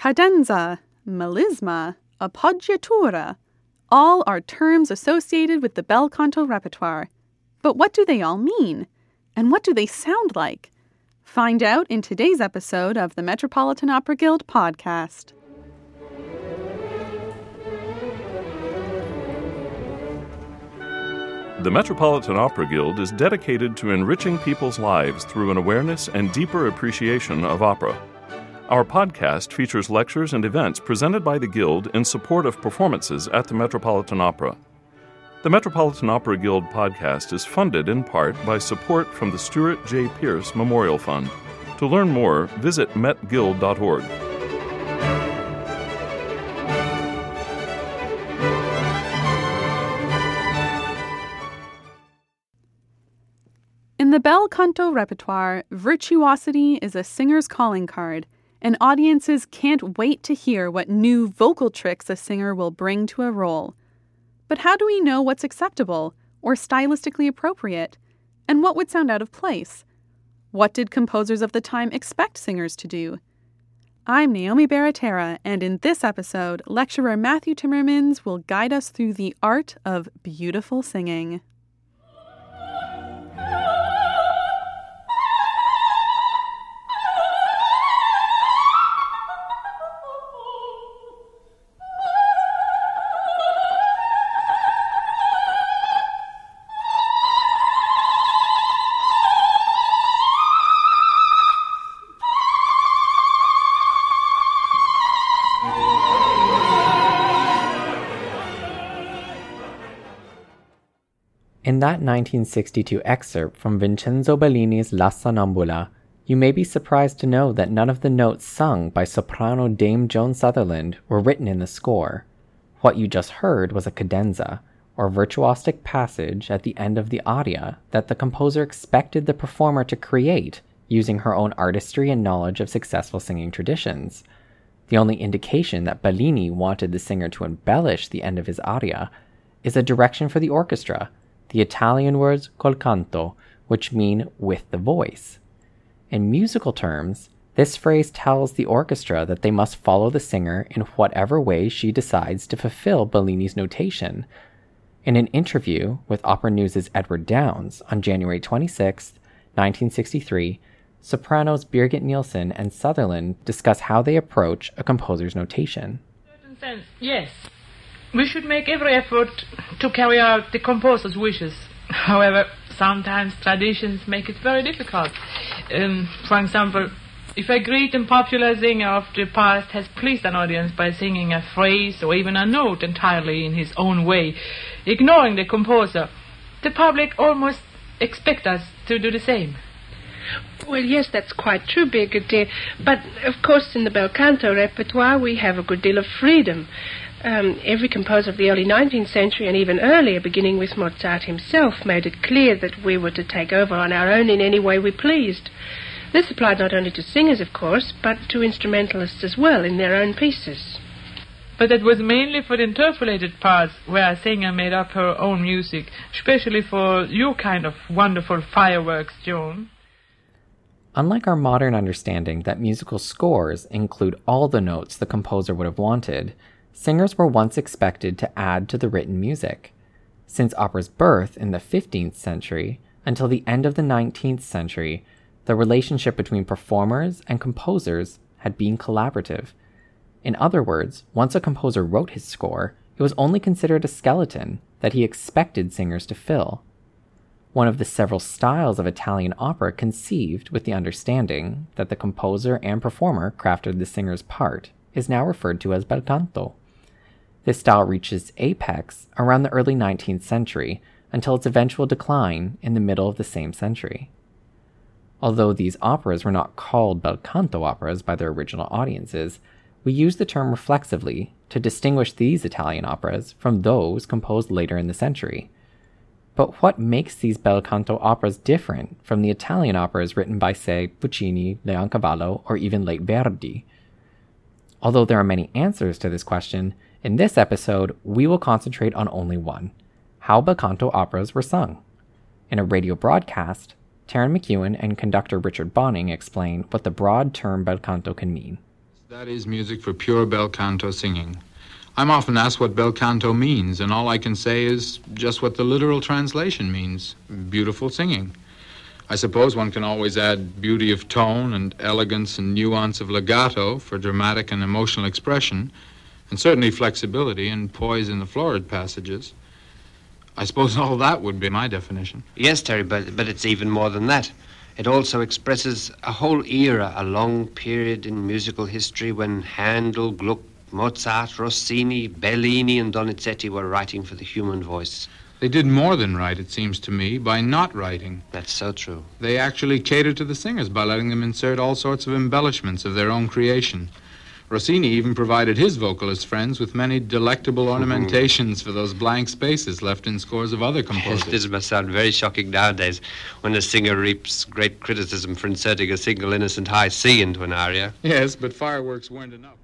cadenza, melisma, appoggiatura, all are terms associated with the bel canto repertoire. But what do they all mean? And what do they sound like? Find out in today's episode of the Metropolitan Opera Guild podcast. The Metropolitan Opera Guild is dedicated to enriching people's lives through an awareness and deeper appreciation of opera. Our podcast features lectures and events presented by the Guild in support of performances at the Metropolitan Opera. The Metropolitan Opera Guild podcast is funded in part by support from the Stuart J. Pierce Memorial Fund. To learn more, visit metguild.org. In the bel canto repertoire, virtuosity is a singer's calling card, and audiences can't wait to hear what new vocal tricks a singer will bring to a role. But how do we know what's acceptable or stylistically appropriate? And what would sound out of place? What did composers of the time expect singers to do? I'm Naomi Baratera, and in this episode, lecturer Matthew Timmermans will guide us through the art of beautiful singing. In that 1962 excerpt from Vincenzo Bellini's La Sonnambula, you may be surprised to know that none of the notes sung by soprano Dame Joan Sutherland were written in the score. What you just heard was a cadenza, or virtuosic passage at the end of the aria that the composer expected the performer to create using her own artistry and knowledge of successful singing traditions. The only indication that Bellini wanted the singer to embellish the end of his aria is a direction for the orchestra the Italian words col canto, which mean with the voice. In musical terms, this phrase tells the orchestra that they must follow the singer in whatever way she decides to fulfill Bellini's notation. In an interview with Opera News' Edward Downes on January 26, 1963, sopranos Birgit Nilsson and Sutherland discuss how they approach a composer's notation. Sense, yes, we should make every effort to carry out the composer's wishes. However, sometimes traditions make it very difficult. Um, for example, if a great and popular singer of the past has pleased an audience by singing a phrase or even a note entirely in his own way, ignoring the composer, the public almost expect us to do the same. Well, yes, that's quite true, Birgit dear. But, of course, in the bel canto repertoire, we have a good deal of freedom. Um, every composer of the early 19th century and even earlier, beginning with Mozart himself, made it clear that we were to take over on our own in any way we pleased. This applied not only to singers, of course, but to instrumentalists as well in their own pieces. But it was mainly for the interpolated parts where a singer made up her own music, especially for your kind of wonderful fireworks, Joan. Unlike our modern understanding that musical scores include all the notes the composer would have wanted, singers were once expected to add to the written music. Since opera's birth in the 15th century until the end of the 19th century, the relationship between performers and composers had been collaborative. In other words, once a composer wrote his score, it was only considered a skeleton that he expected singers to fill. One of the several styles of Italian opera conceived with the understanding that the composer and performer crafted the singer's part is now referred to as bel canto. This style reaches apex around the early 19th century until its eventual decline in the middle of the same century. Although these operas were not called bel canto operas by their original audiences, we use the term reflexively to distinguish these Italian operas from those composed later in the century. But what makes these bel canto operas different from the Italian operas written by, say, Puccini, Leoncavallo, or even late Verdi? Although there are many answers to this question, in this episode, we will concentrate on only one how bel canto operas were sung. In a radio broadcast, Terry McEwen and conductor Richard Bonynge explain what the broad term bel canto can mean. That is music for pure bel canto singing. I'm often asked what bel canto means, and all I can say is just what the literal translation means beautiful singing. I suppose one can always add beauty of tone and elegance and nuance of legato for dramatic and emotional expression, and certainly flexibility and poise in the florid passages. I suppose all that would be my definition. Yes, Terry, but, but it's even more than that. It also expresses a whole era, a long period in musical history when Handel, Gluck, Mozart, Rossini, Bellini, and Donizetti were writing for the human voice. They did more than write, it seems to me, by not writing. That's so true. They actually catered to the singers by letting them insert all sorts of embellishments of their own creation. Rossini even provided his vocalist friends with many delectable ornamentations for those blank spaces left in scores of other composers. This must sound very shocking nowadays when a singer reaps great criticism for inserting a single innocent high C into an aria. Yes, but fireworks weren't enough.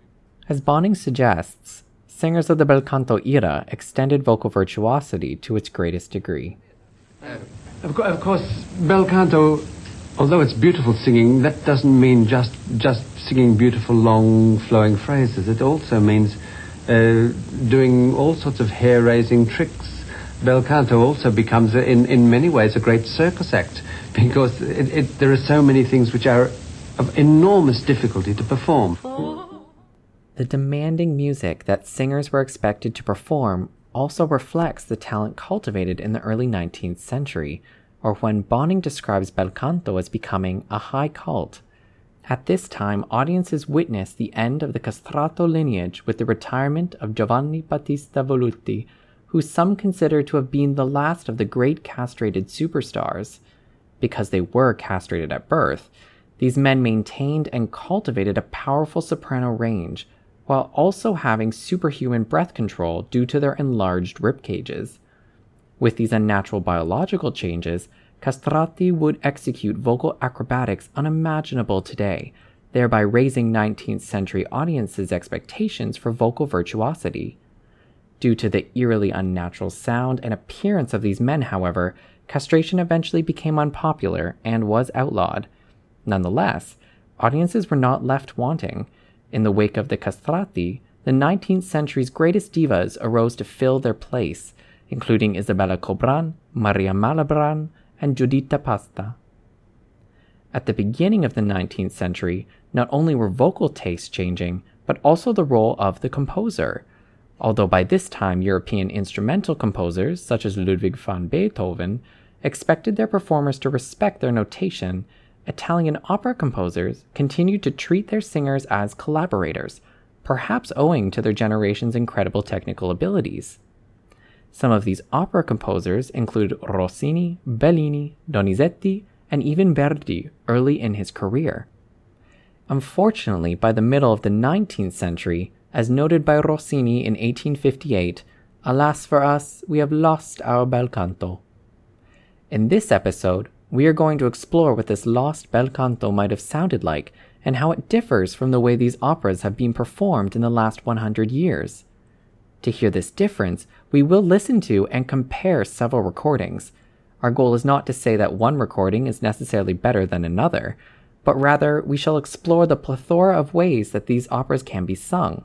As Bonynge suggests, singers of the bel canto era extended vocal virtuosity to its greatest degree. Uh, of, co- of course, bel canto, although it's beautiful singing, that doesn't mean just just singing beautiful, long, flowing phrases. It also means uh, doing all sorts of hair-raising tricks. Bel canto also becomes, a, in in many ways, a great circus act because it, it, there are so many things which are of enormous difficulty to perform. The demanding music that singers were expected to perform also reflects the talent cultivated in the early 19th century, or when Bonynge describes bel canto as becoming a high cult. At this time, audiences witnessed the end of the castrato lineage with the retirement of Giovanni Battista Velluti, who some consider to have been the last of the great castrated superstars. Because they were castrated at birth, these men maintained and cultivated a powerful soprano range, while also having superhuman breath control due to their enlarged rib cages. With these unnatural biological changes, castrati would execute vocal acrobatics unimaginable today, thereby raising 19th century audiences' expectations for vocal virtuosity. Due to the eerily unnatural sound and appearance of these men, however, castration eventually became unpopular and was outlawed. Nonetheless, audiences were not left wanting. In the wake of the castrati, the 19th century's greatest divas arose to fill their place, including Isabella Colbran, Maria Malibran, and Giuditta Pasta. At the beginning of the 19th century, not only were vocal tastes changing, but also the role of the composer. Although by this time European instrumental composers, such as Ludwig van Beethoven, expected their performers to respect their notation, Italian opera composers continued to treat their singers as collaborators, perhaps owing to their generation's incredible technical abilities. Some of these opera composers include Rossini, Bellini, Donizetti, and even Verdi early in his career. Unfortunately, by the middle of the 19th century, as noted by Rossini in 1858, alas for us, we have lost our bel canto. In this episode, we are going to explore what this lost bel canto might have sounded like and how it differs from the way these operas have been performed in the last 100 years. To hear this difference, we will listen to and compare several recordings. Our goal is not to say that one recording is necessarily better than another, but rather we shall explore the plethora of ways that these operas can be sung.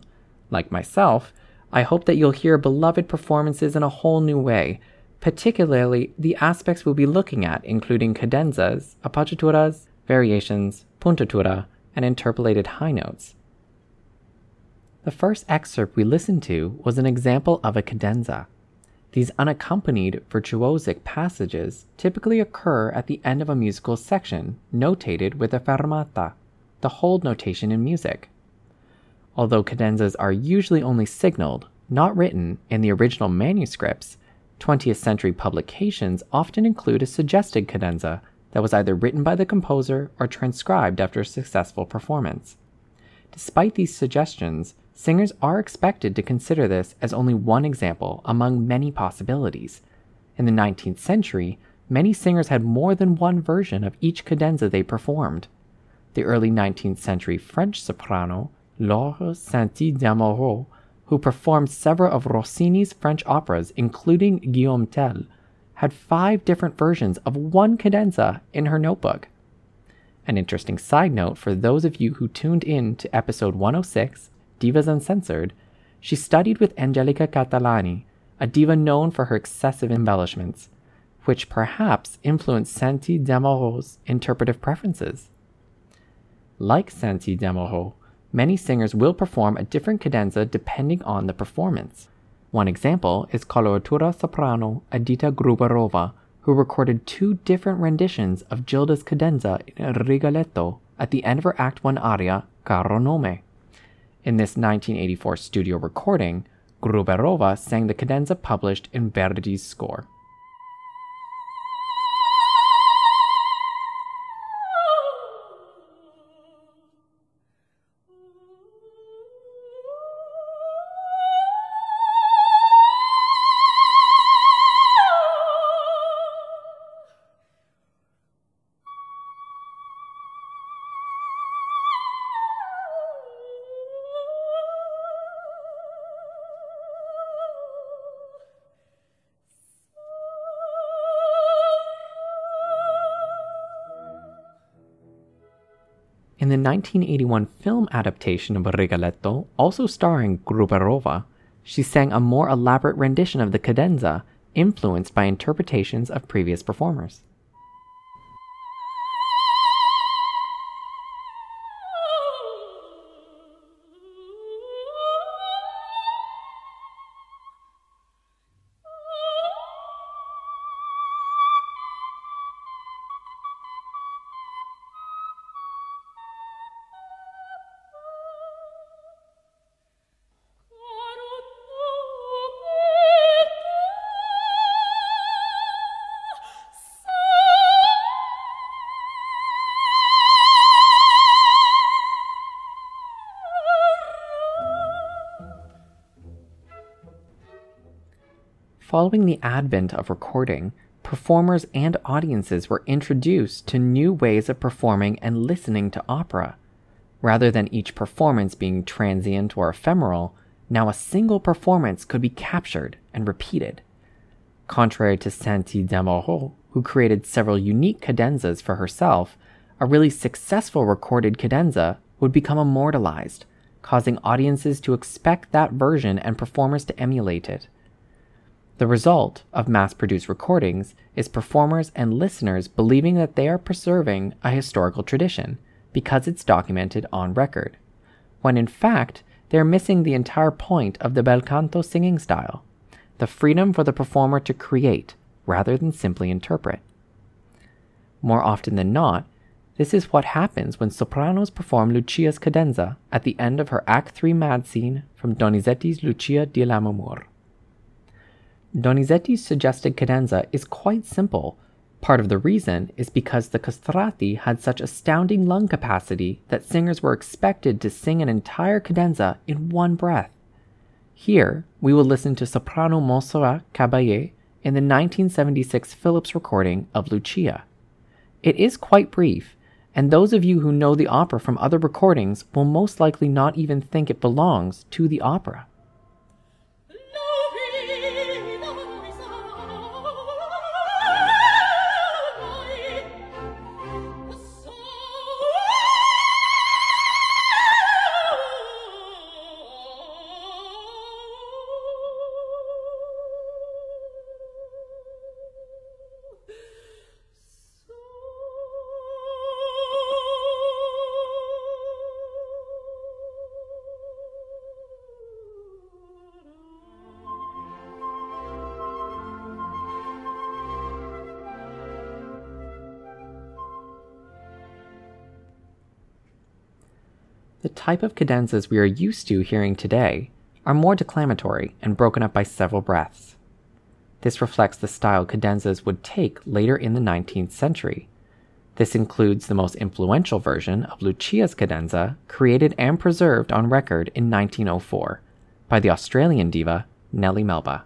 Like myself, I hope that you'll hear beloved performances in a whole new way, particularly the aspects we'll be looking at, including cadenzas, appoggiaturas, variations, puntatura, and interpolated high notes. The first excerpt we listened to was an example of a cadenza. These unaccompanied virtuosic passages typically occur at the end of a musical section, notated with a fermata, the hold notation in music. Although cadenzas are usually only signaled, not written, in the original manuscripts, 20th century publications often include a suggested cadenza that was either written by the composer or transcribed after a successful performance. Despite these suggestions, singers are expected to consider this as only one example among many possibilities. In the 19th century, many singers had more than one version of each cadenza they performed. The early 19th century French soprano, Laure Cinti-Damoreau, who performed several of Rossini's French operas, including Guillaume Tell, had five different versions of one cadenza in her notebook. An interesting side note for those of you who tuned in to episode 106, Divas Uncensored, she studied with Angelica Catalani, a diva known for her excessive embellishments, which perhaps influenced Cinti-Damoreau's interpretive preferences. Like Santi Damoreau, many singers will perform a different cadenza depending on the performance. One example is coloratura soprano Edita Gruberova, who recorded two different renditions of Gilda's cadenza in Rigoletto at the end of her Act 1 aria, Caro Nome. In this 1984 studio recording, Gruberova sang the cadenza published in Verdi's score. 1981 film adaptation of Rigoletto, also starring Gruberova, she sang a more elaborate rendition of the cadenza, influenced by interpretations of previous performers. Following the advent of recording, performers and audiences were introduced to new ways of performing and listening to opera. Rather than each performance being transient or ephemeral, now a single performance could be captured and repeated. Contrary to Cinti-Damoreau, who created several unique cadenzas for herself, a really successful recorded cadenza would become immortalized, causing audiences to expect that version and performers to emulate it. The result of mass produced recordings is performers and listeners believing that they are preserving a historical tradition because it's documented on record, when in fact they're missing the entire point of the bel canto singing style the freedom for the performer to create rather than simply interpret. More often than not, this is what happens when sopranos perform Lucia's cadenza at the end of her Act 3 mad scene from Donizetti's Lucia di Lammermoor. Donizetti's suggested cadenza is quite simple. Part of the reason is because the castrati had such astounding lung capacity that singers were expected to sing an entire cadenza in one breath. Here, we will listen to soprano Montserrat Caballé in the 1976 Philips recording of Lucia. It is quite brief, and those of you who know the opera from other recordings will most likely not even think it belongs to the opera. Type of cadenzas we are used to hearing today are more declamatory and broken up by several breaths. This reflects the style cadenzas would take later in the 19th century. This includes the most influential version of Lucia's cadenza, created and preserved on record in 1904 by the Australian diva Nellie Melba.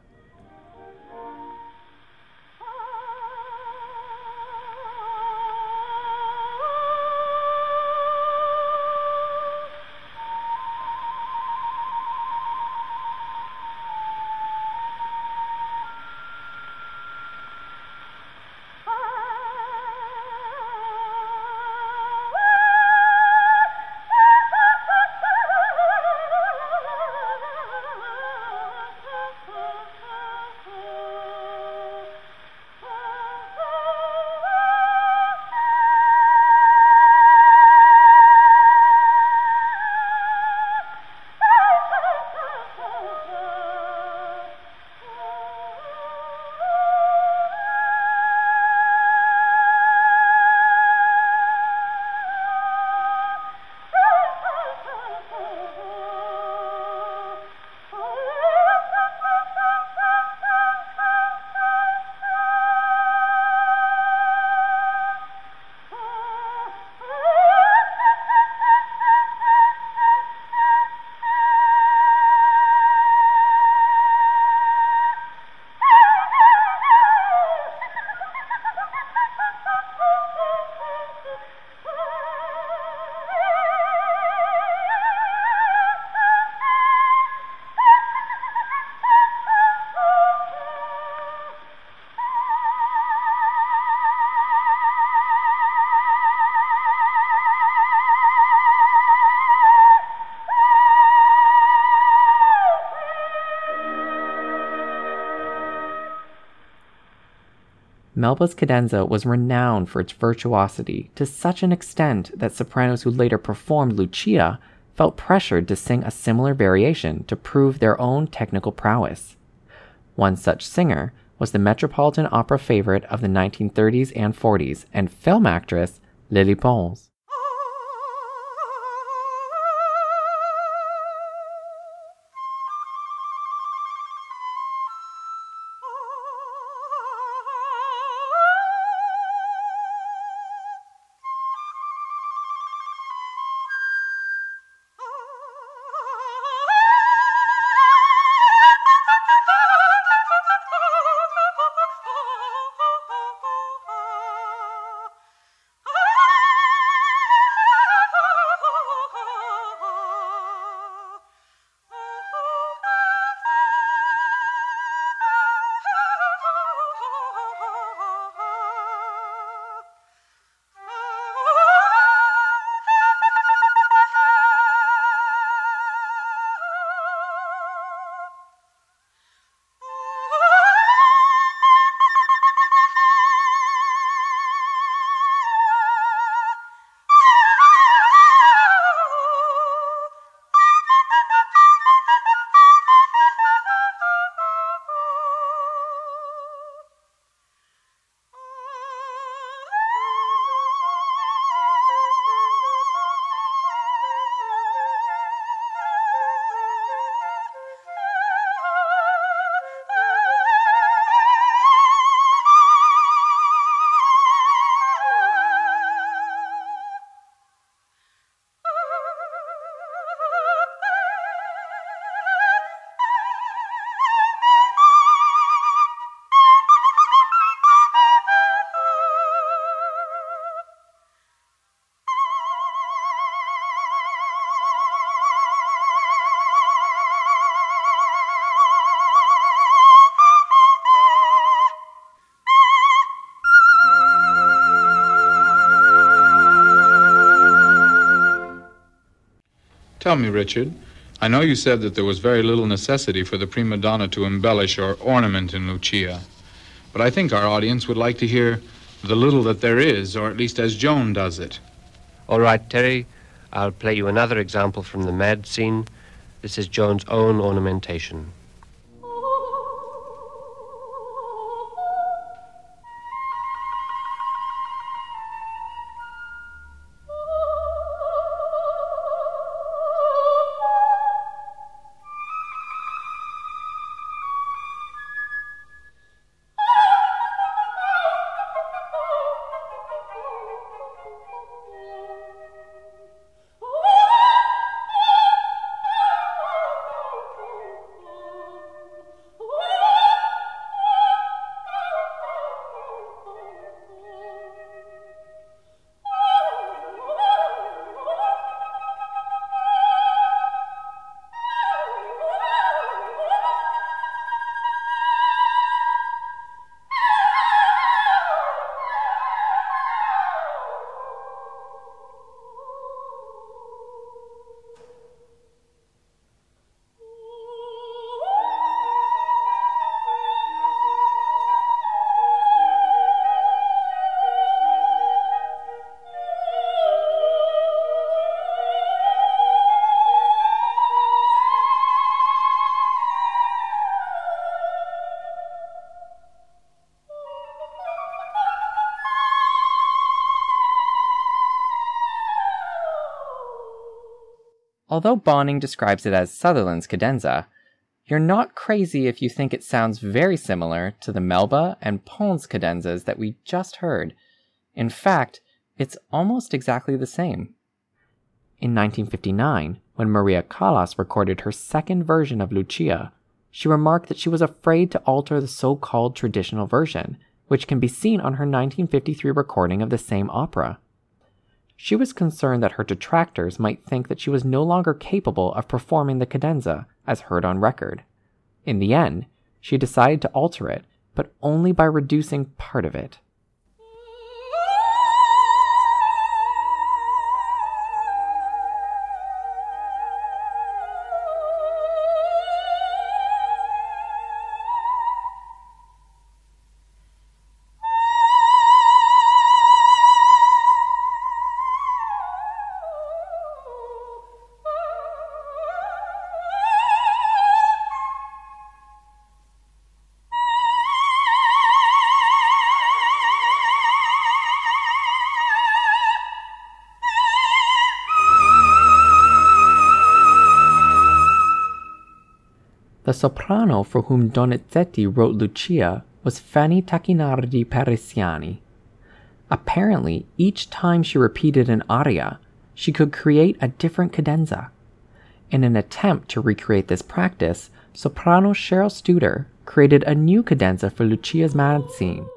Melba's cadenza was renowned for its virtuosity to such an extent that sopranos who later performed Lucia felt pressured to sing a similar variation to prove their own technical prowess. One such singer was the Metropolitan Opera favorite of the 1930s and 40s and film actress Lily Pons. Tell me, Richard, I know you said that there was very little necessity for the prima donna to embellish or ornament in Lucia, but I think our audience would like to hear the little that there is, or at least as Joan does it. All right, Terry, I'll play you another example from the mad scene. This is Joan's own ornamentation. Although Bonynge describes it as Sutherland's cadenza, you're not crazy if you think it sounds very similar to the Melba and Pons cadenzas that we just heard. In fact, it's almost exactly the same. In 1959, when Maria Callas recorded her second version of Lucia, she remarked that she was afraid to alter the so called traditional version, which can be seen on her 1953 recording of the same opera. She was concerned that her detractors might think that she was no longer capable of performing the cadenza as heard on record. In the end, she decided to alter it, but only by reducing part of it. Soprano for whom Donizetti wrote Lucia was Fanny Tacchinardi Persiani. Apparently, each time she repeated an aria, she could create a different cadenza. In an attempt to recreate this practice, soprano Cheryl Studer created a new cadenza for Lucia's mad scene.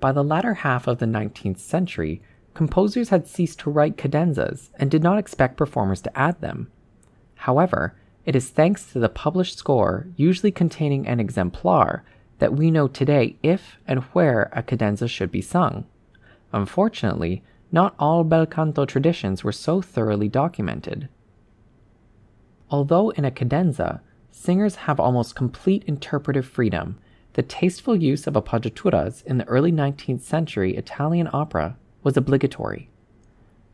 By the latter half of the 19th century, composers had ceased to write cadenzas and did not expect performers to add them. However, it is thanks to the published score, usually containing an exemplar, that we know today if and where a cadenza should be sung. Unfortunately, not all bel canto traditions were so thoroughly documented. Although in a cadenza, singers have almost complete interpretive freedom the tasteful use of appoggiaturas in the early 19th century Italian opera was obligatory.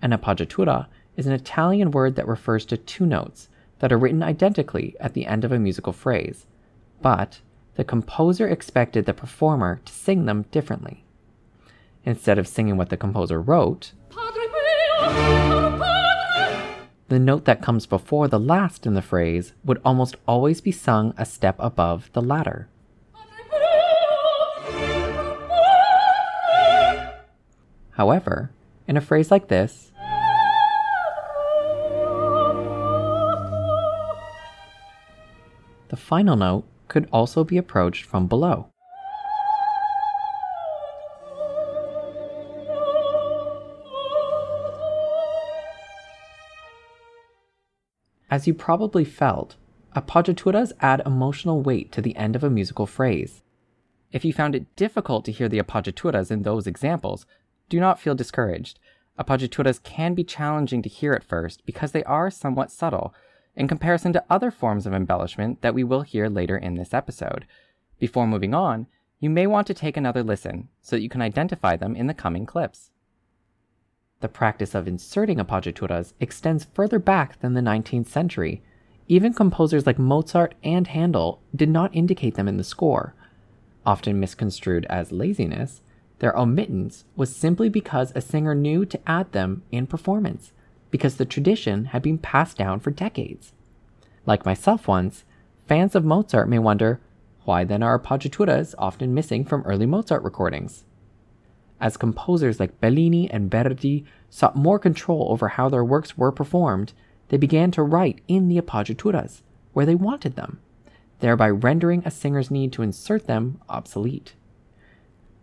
An appoggiatura is an Italian word that refers to two notes that are written identically at the end of a musical phrase, but the composer expected the performer to sing them differently. Instead of singing what the composer wrote, the note that comes before the last in the phrase would almost always be sung a step above the latter. However, in a phrase like this, the final note could also be approached from below. As you probably felt, appoggiaturas add emotional weight to the end of a musical phrase. If you found it difficult to hear the appoggiaturas in those examples, do not feel discouraged. Appoggiaturas can be challenging to hear at first because they are somewhat subtle in comparison to other forms of embellishment that we will hear later in this episode. Before moving on, you may want to take another listen so that you can identify them in the coming clips. The practice of inserting appoggiaturas extends further back than the 19th century. Even composers like Mozart and Handel did not indicate them in the score. Often misconstrued as laziness, their omittance was simply because a singer knew to add them in performance, because the tradition had been passed down for decades. Like myself once, fans of Mozart may wonder Why then are appoggiaturas often missing from early Mozart recordings? As composers like Bellini and Verdi sought more control over how their works were performed, they began to write in the appoggiaturas, where they wanted them, thereby rendering a singer's need to insert them obsolete.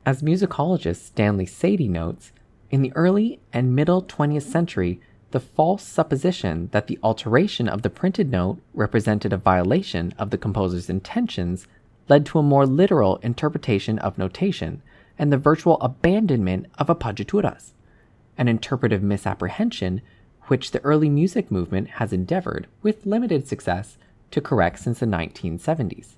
As musicologist Stanley Sadie notes, in the early and middle 20th century, the false supposition that the alteration of the printed note represented a violation of the composer's intentions led to a more literal interpretation of notation and the virtual abandonment of appoggiaturas, an interpretive misapprehension which the early music movement has endeavored, with limited success, to correct since the 1970s.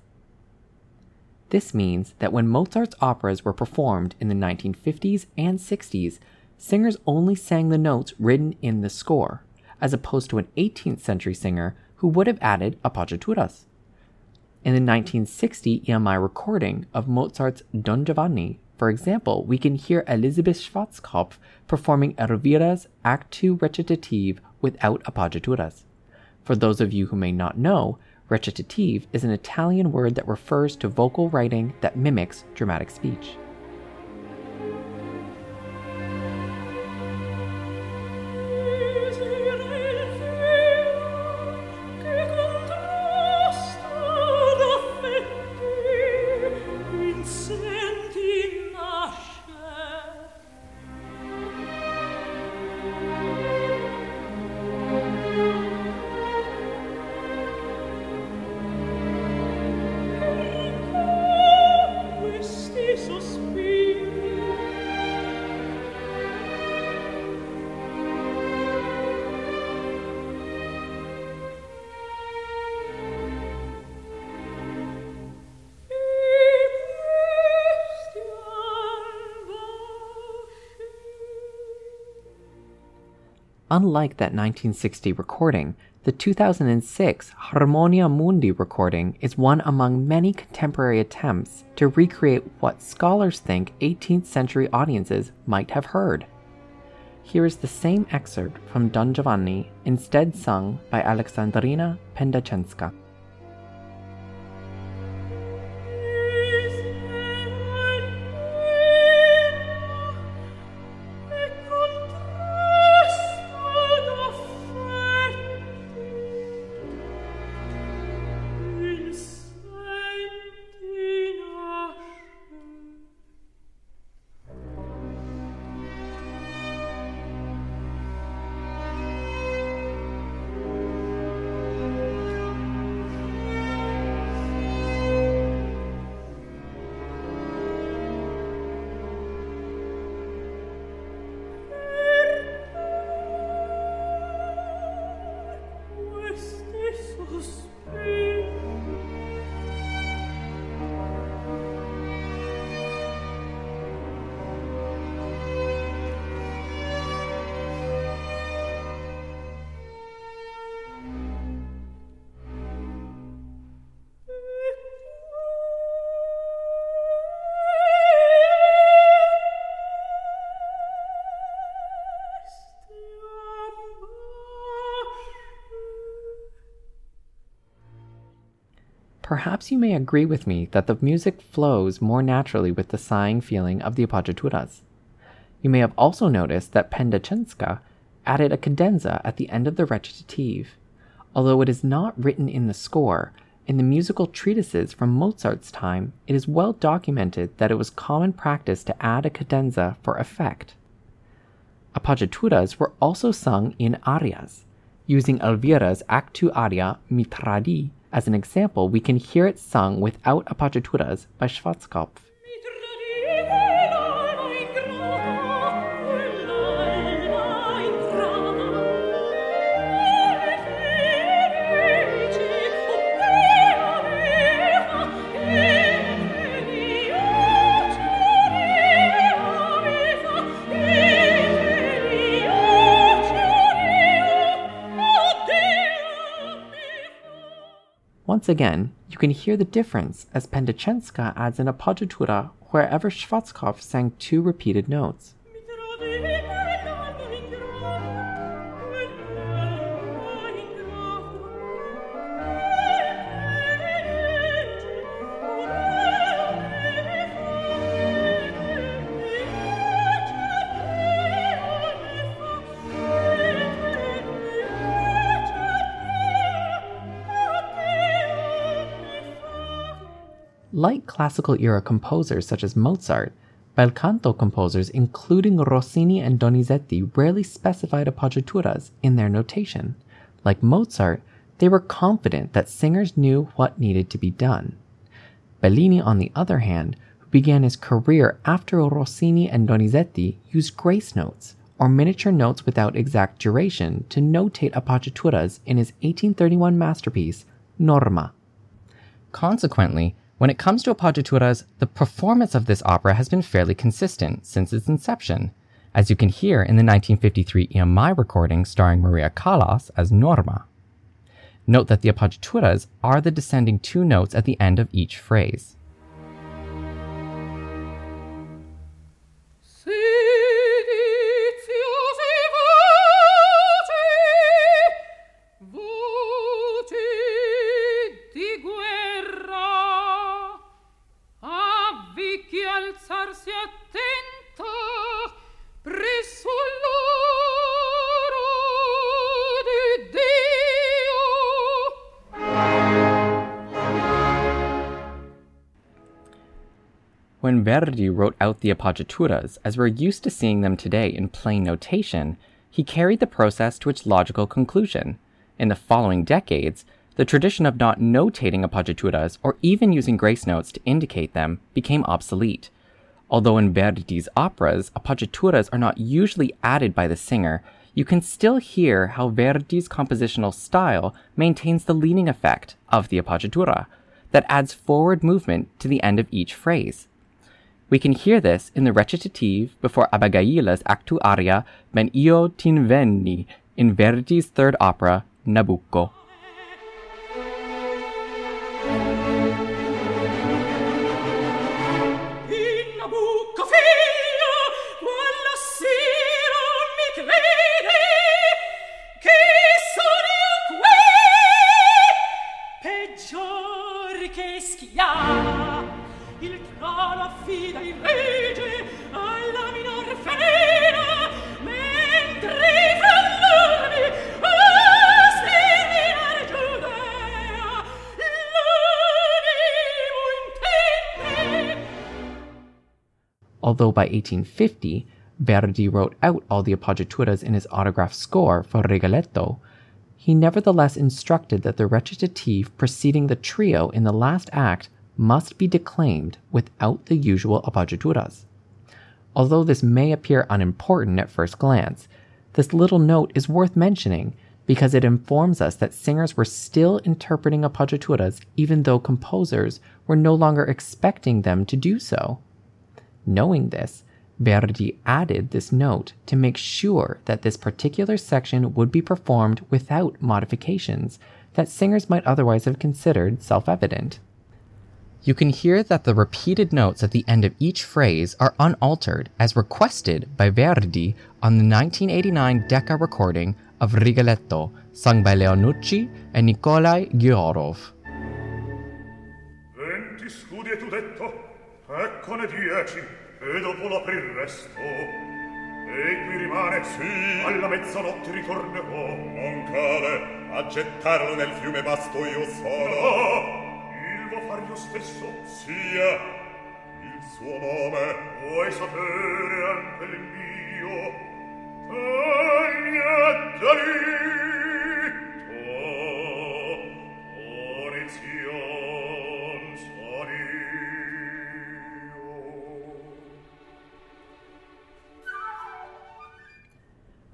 This means that when Mozart's operas were performed in the 1950s and 60s, singers only sang the notes written in the score, as opposed to an 18th century singer who would have added appoggiaturas. In the 1960 EMI recording of Mozart's Don Giovanni, for example, we can hear Elisabeth Schwarzkopf performing Elvira's Act II recitative without appoggiaturas. For those of you who may not know, recitative is an Italian word that refers to vocal writing that mimics dramatic speech. Unlike that 1960 recording, the 2006 Harmonia Mundi recording is one among many contemporary attempts to recreate what scholars think 18th century audiences might have heard. Here is the same excerpt from Don Giovanni, instead sung by Alexandrina Pendatchanska. Perhaps you may agree with me that the music flows more naturally with the sighing feeling of the appoggiaturas. You may have also noticed that Pendatchanska added a cadenza at the end of the recitative. Although it is not written in the score, in the musical treatises from Mozart's time, it is well documented that it was common practice to add a cadenza for effect. Appoggiaturas were also sung in arias, using Elvira's Act II aria Mi tradì as an example, we can hear it sung without appoggiaturas by Schwarzkopf. Once again, you can hear the difference as Pendatchanska adds an appoggiatura wherever Schwarzkopf sang two repeated notes. Like classical era composers such as Mozart, bel canto composers, including Rossini and Donizetti, rarely specified appoggiaturas in their notation. Like Mozart, they were confident that singers knew what needed to be done. Bellini, on the other hand, who began his career after Rossini and Donizetti, used grace notes, or miniature notes without exact duration, to notate appoggiaturas in his 1831 masterpiece, Norma. Consequently, when it comes to appoggiaturas, the performance of this opera has been fairly consistent since its inception, as you can hear in the 1953 EMI recording starring Maria Callas as Norma. Note that the appoggiaturas are the descending two notes at the end of each phrase. When Verdi wrote out the appoggiaturas, as we're used to seeing them today in plain notation, he carried the process to its logical conclusion. In the following decades, the tradition of not notating appoggiaturas or even using grace notes to indicate them became obsolete. Although in Verdi's operas, appoggiaturas are not usually added by the singer, you can still hear how Verdi's compositional style maintains the leading effect of the appoggiatura that adds forward movement to the end of each phrase. We can hear this in the recitative before Abigaila's Actu aria Ben io t'invenni in Verdi's third opera, Nabucco. By 1850, Verdi wrote out all the appoggiaturas in his autograph score for Rigoletto, he nevertheless instructed that the recitative preceding the trio in the last act must be declaimed without the usual appoggiaturas. Although this may appear unimportant at first glance, this little note is worth mentioning because it informs us that singers were still interpreting appoggiaturas even though composers were no longer expecting them to do so. Knowing this, Verdi added this note to make sure that this particular section would be performed without modifications that singers might otherwise have considered self evident. You can hear that the repeated notes at the end of each phrase are unaltered as requested by Verdi on the 1989 Decca recording of Rigoletto, sung by Leo Nucci and Nikolai Ghiaurov. Venti studi e tu detto, Eccone dieci, e dopo l'aprir resto. E qui rimane, sì, alla mezzanotte ritornerò. Non cale, a gettarlo nel fiume basto io solo. No, il vo far io stesso. Sia il suo nome. Vuoi sapere anche il mio? Tagliateli!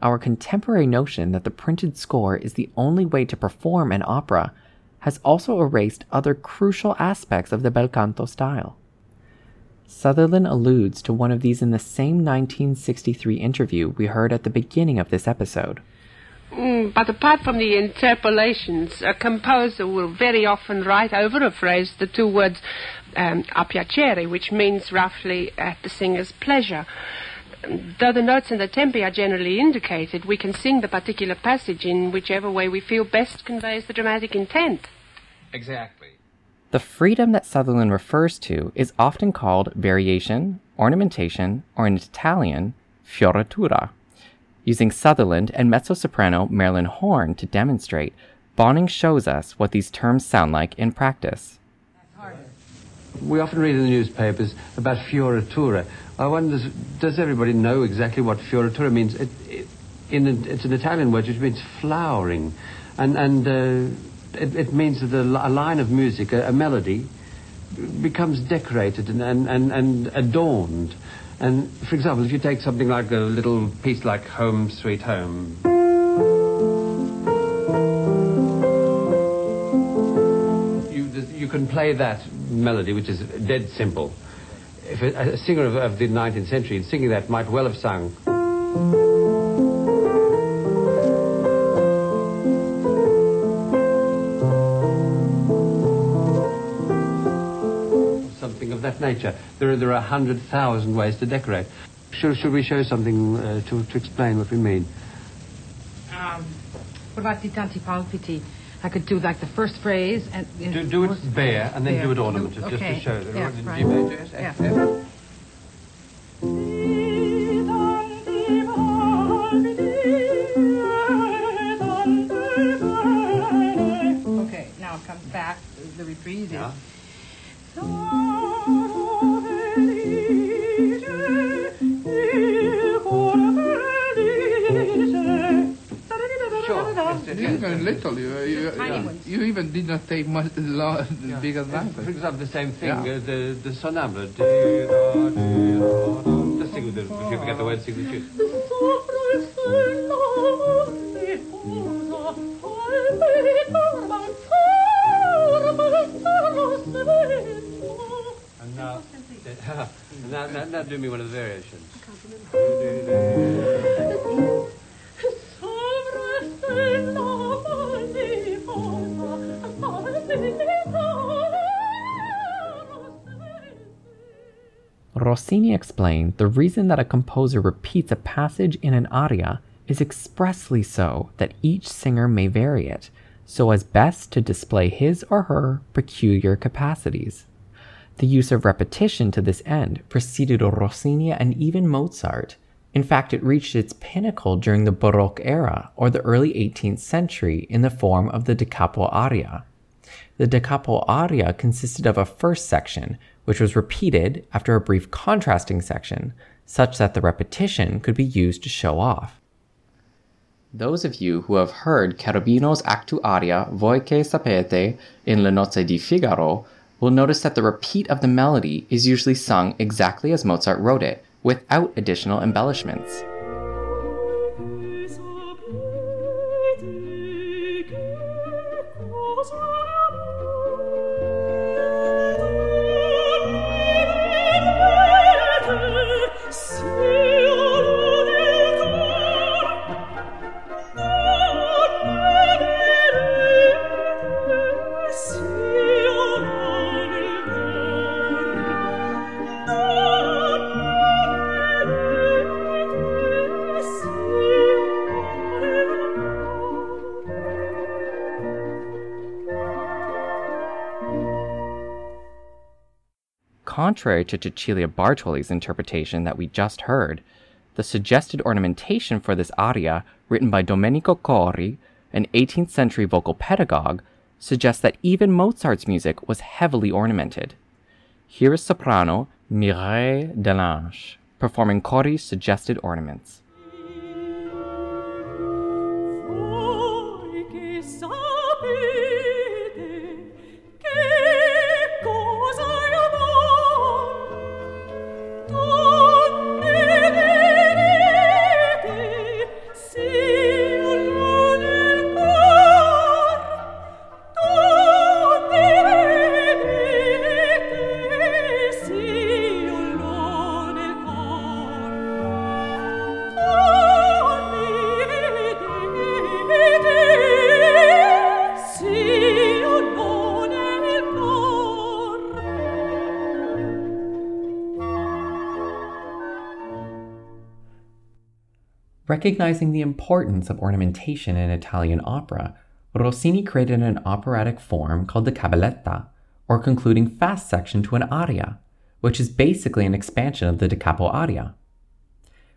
Our contemporary notion that the printed score is the only way to perform an opera has also erased other crucial aspects of the bel canto style. Sutherland alludes to one of these in the same 1963 interview we heard at the beginning of this episode. Mm, but apart from the interpolations, a composer will very often write over a phrase the two words um, a piacere, which means roughly at the singer's pleasure though the notes and the tempi are generally indicated, we can sing the particular passage in whichever way we feel best conveys the dramatic intent. Exactly. The freedom that Sutherland refers to is often called variation, ornamentation, or in Italian, fioritura. Using Sutherland and mezzo soprano Marilyn Horne to demonstrate, Bonynge shows us what these terms sound like in practice. We often read in the newspapers about fioritura. I wonder, does everybody know exactly what fioritura means? It, it, in it's an Italian word which means flowering. And, and uh, it, it, means that a, line of music, a, a melody, becomes decorated and, and, and, and adorned. And, for example, if you take something like a little piece like Home Sweet Home. Can play that melody, which is dead simple. If a, a singer of, of the 19th century singing that might well have sung. Something of that nature. There are, there are 100,000 ways to decorate. Should, should we show something uh, to, to explain what we mean? Um, what about the tanti palpiti? I could do like the first phrase and do, do it bare and then bare. do it ornamented, Do- just to show that. Yeah, Right. G major, yes, Yeah. F, F. even did not take much lo- bigger than For example, the same thing, Yeah. uh, the, the sonnambula. Just sing with the, if you forget the words, sing the tune. And now, now, now, now do me one of the variations. Rossini explained the reason that a composer repeats a passage in an aria is expressly so that each singer may vary it, so as best to display his or her peculiar capacities. The use of repetition to this end preceded Rossini and even Mozart. In fact, it reached its pinnacle during the Baroque era or the early 18th century in the form of the da capo aria. The da capo aria consisted of a first section, which was repeated after a brief contrasting section, such that the repetition could be used to show off. Those of you who have heard Cherubino's actu aria Voi che sapete in Le Nozze di Figaro will notice that the repeat of the melody is usually sung exactly as Mozart wrote it, without additional embellishments. Contrary to Cecilia Bartoli's interpretation that we just heard, the suggested ornamentation for this aria, written by Domenico Corri, an 18th century vocal pedagogue, suggests that even Mozart's music was heavily ornamented. Here is soprano Mireille Delange performing Corri's suggested ornaments. Recognizing the importance of ornamentation in Italian opera, Rossini created an operatic form called the cabaletta, or concluding fast section to an aria, which is basically an expansion of the da capo aria.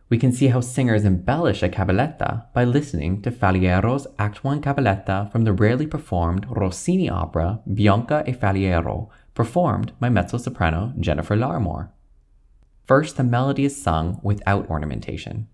We can see how singers embellish a cabaletta by listening to Faliero's Act 1 cabaletta from the rarely performed Rossini opera Bianca e Faliero performed by mezzo soprano Jennifer Larmore. First, the melody is sung without ornamentation.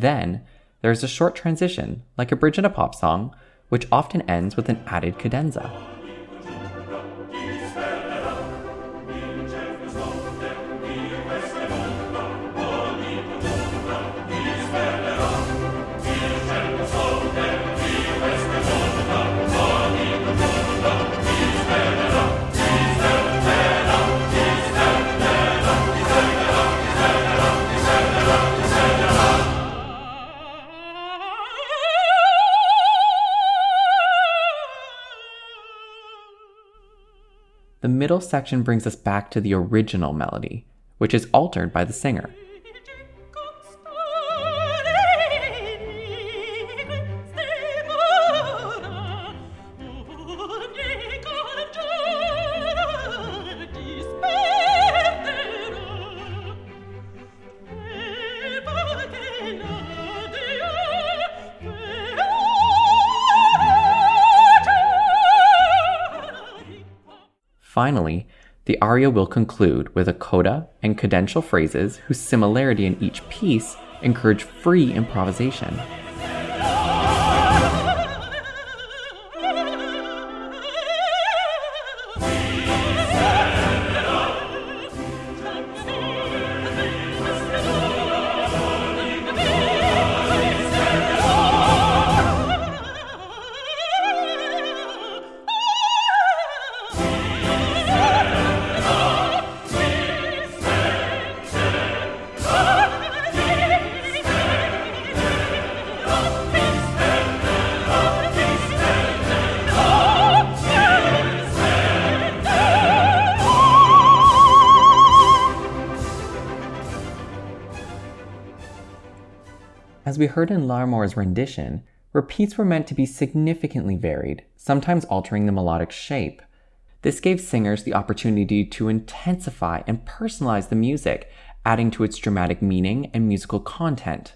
Then, there is a short transition, like a bridge in a pop song, which often ends with an added cadenza. The middle section brings us back to the original melody, which is altered by the singer. Aria will conclude with a coda and cadential phrases whose similarity in each piece encourage free improvisation. Heard in Larmore's rendition, repeats were meant to be significantly varied, sometimes altering the melodic shape. This gave singers the opportunity to intensify and personalize the music, adding to its dramatic meaning and musical content.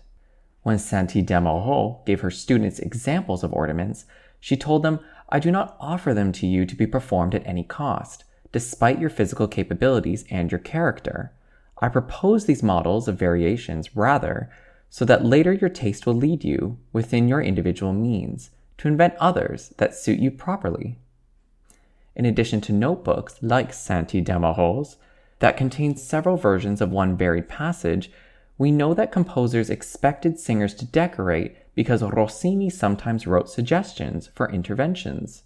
When Cinti-Damoreau gave her students examples of ornaments, she told them, I do not offer them to you to be performed at any cost, despite your physical capabilities and your character. I propose these models of variations rather so that later your taste will lead you, within your individual means, to invent others that suit you properly. In addition to notebooks like Cinti-Damoreau's that contain several versions of one varied passage, we know that composers expected singers to decorate because Rossini sometimes wrote suggestions for interventions.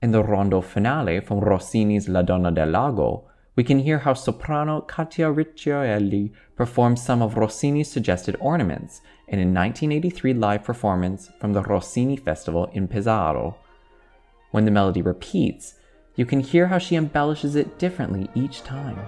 In the rondo finale from Rossini's La Donna del Lago, we can hear how soprano Katia Ricciarelli performed some of Rossini's suggested ornaments in a 1983 live performance from the Rossini Festival in Pesaro. When the melody repeats, you can hear how she embellishes it differently each time.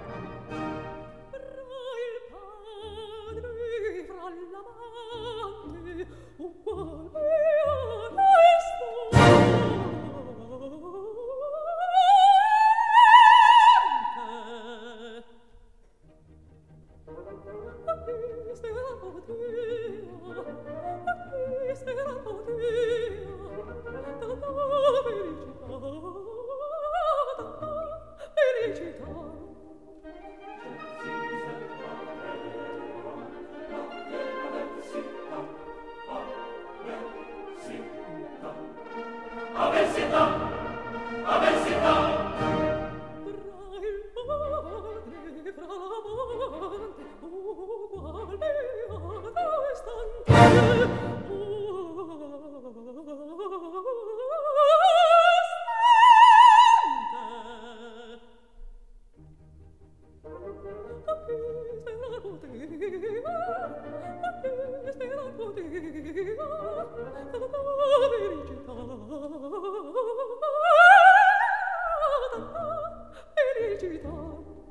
Brüder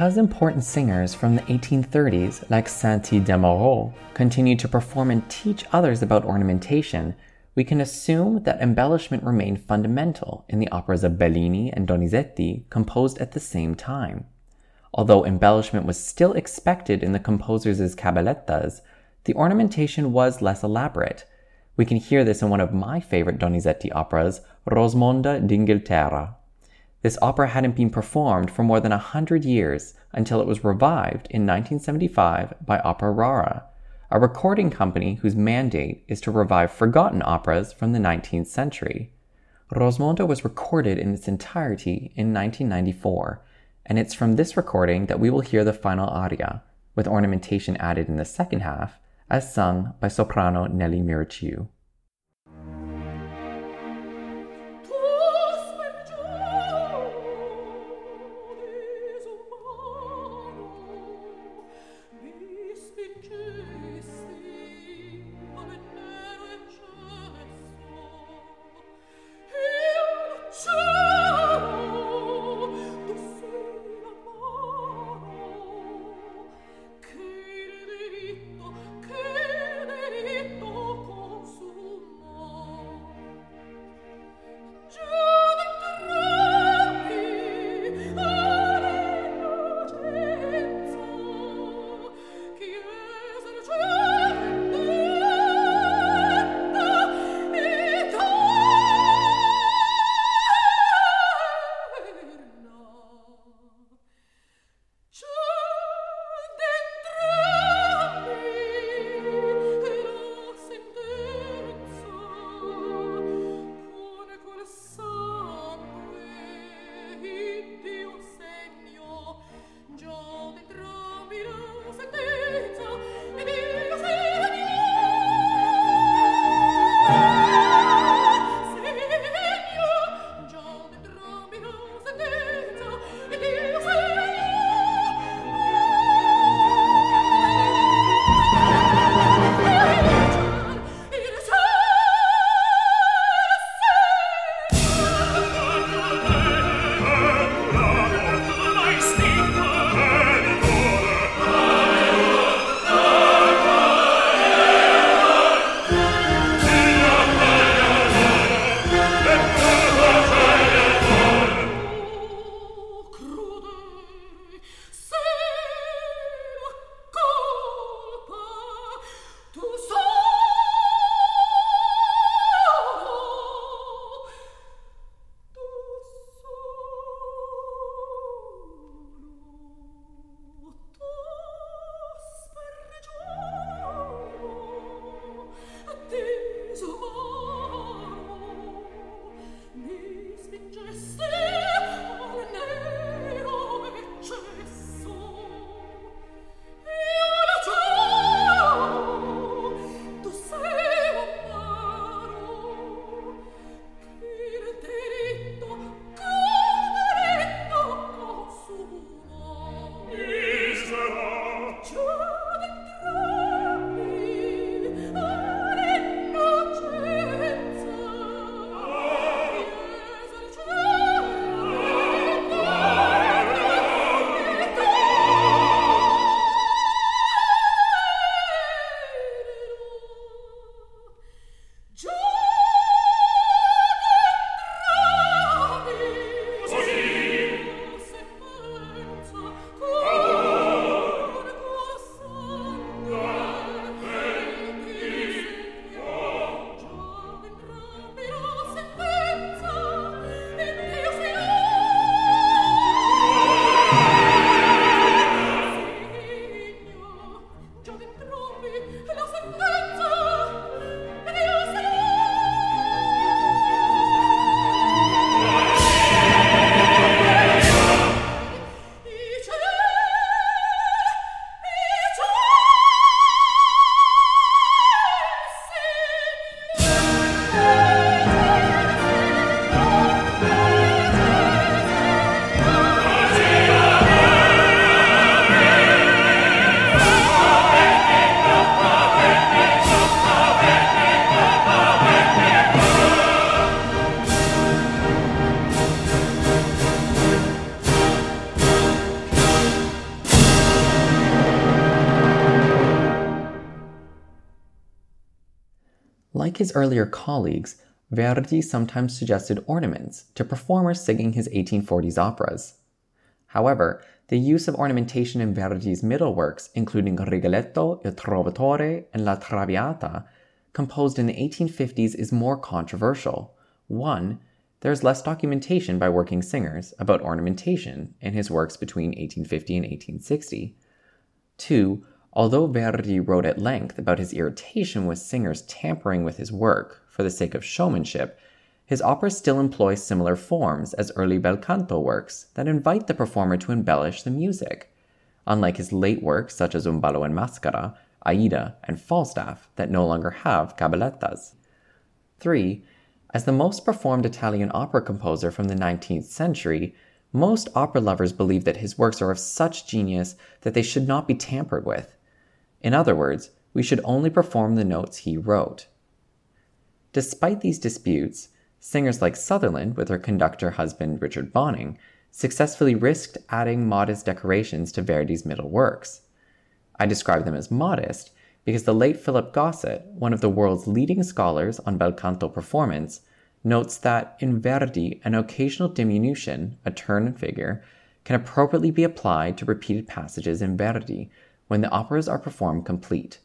Because important singers from the 1830s, like Cinti-Damoreau, continued to perform and teach others about ornamentation, we can assume that embellishment remained fundamental in the operas of Bellini and Donizetti composed at the same time. Although embellishment was still expected in the composers' cabalettas, the ornamentation was less elaborate. We can hear this in one of my favorite Donizetti operas, Rosmonda d'Inghilterra. This opera hadn't been performed for more than a hundred years until it was revived in 1975 by Opera Rara, a recording company whose mandate is to revive forgotten operas from the 19th century. Rosmonda was recorded in its entirety in 1994, and it's from this recording that we will hear the final aria, with ornamentation added in the second half, as sung by soprano Nelly Miricioiu. His earlier colleagues, Verdi sometimes suggested ornaments to performers singing his 1840s operas. However, the use of ornamentation in Verdi's middle works, including Rigoletto, Il Trovatore, and La Traviata, composed in the 1850s, is more controversial. One, there is less documentation by working singers about ornamentation in his works between 1850 and 1860. Two, although Verdi wrote at length about his irritation with singers tampering with his work for the sake of showmanship, his operas still employ similar forms as early bel canto works that invite the performer to embellish the music, unlike his late works such as Un ballo in maschera, Aida, and Falstaff that no longer have cabalettas. 3. As the most performed Italian opera composer from the 19th century, most opera lovers believe that his works are of such genius that they should not be tampered with. In other words, we should only perform the notes he wrote. Despite these disputes, singers like Sutherland, with her conductor husband Richard Bonynge, successfully risked adding modest decorations to Verdi's middle works. I describe them as modest because the late Philip Gossett, one of the world's leading scholars on bel canto performance, notes that in Verdi an occasional diminution, a turn in figure, can appropriately be applied to repeated passages in Verdi when the operas are performed complete,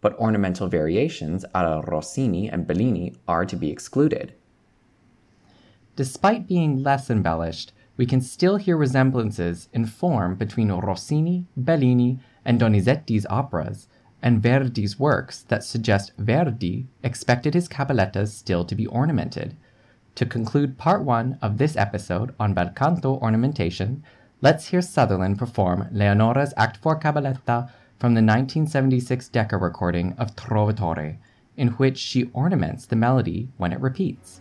but ornamental variations a la Rossini and Bellini are to be excluded. Despite being less embellished, we can still hear resemblances in form between Rossini, Bellini, and Donizetti's operas and Verdi's works that suggest Verdi expected his cabalettas still to be ornamented. To conclude part one of this episode on bel canto ornamentation, let's hear Sutherland perform Leonora's Act 4 cabaletta from the 1976 Decca recording of Trovatore, in which she ornaments the melody when it repeats.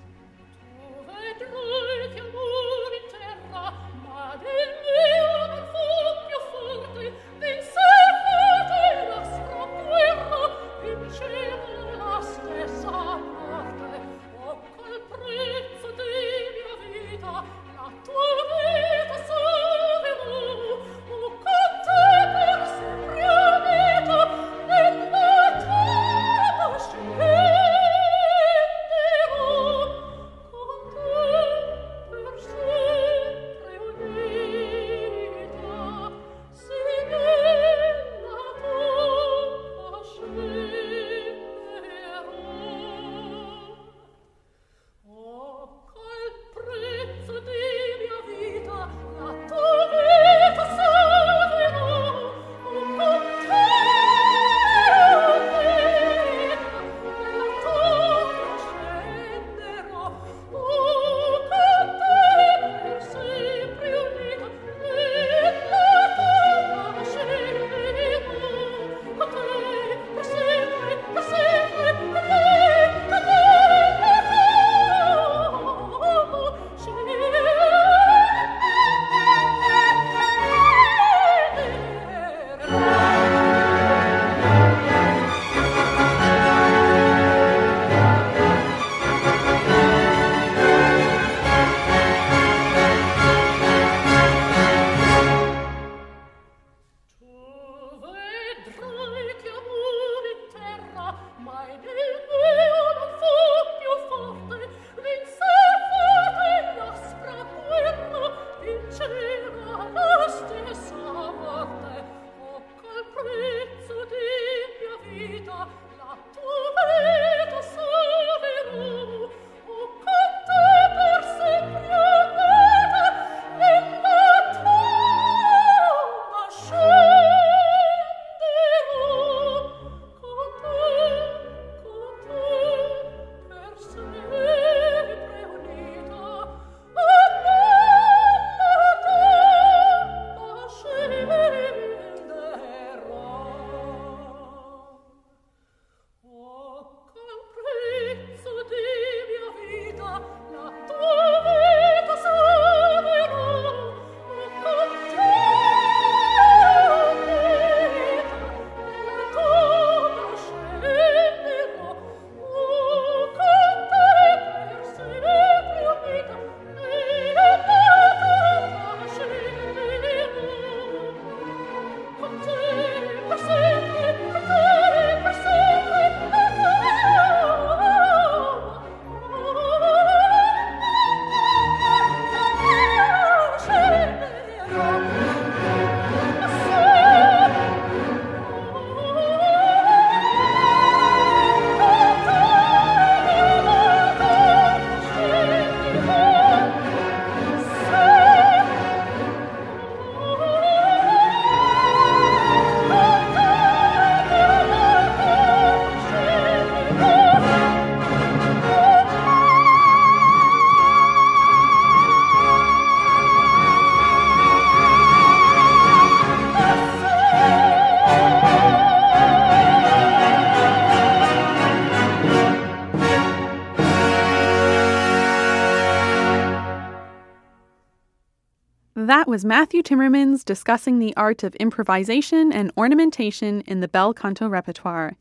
Was Matthew Timmermans discussing the art of improvisation and ornamentation in the bel canto repertoire.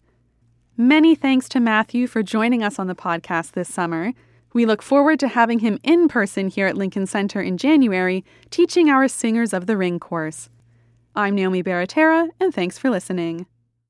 Many thanks to Matthew for joining us on the podcast this summer. We look forward to having him in person here at Lincoln Center in January, teaching our Singers of the Ring course. I'm Naomi Baratera, and thanks for listening.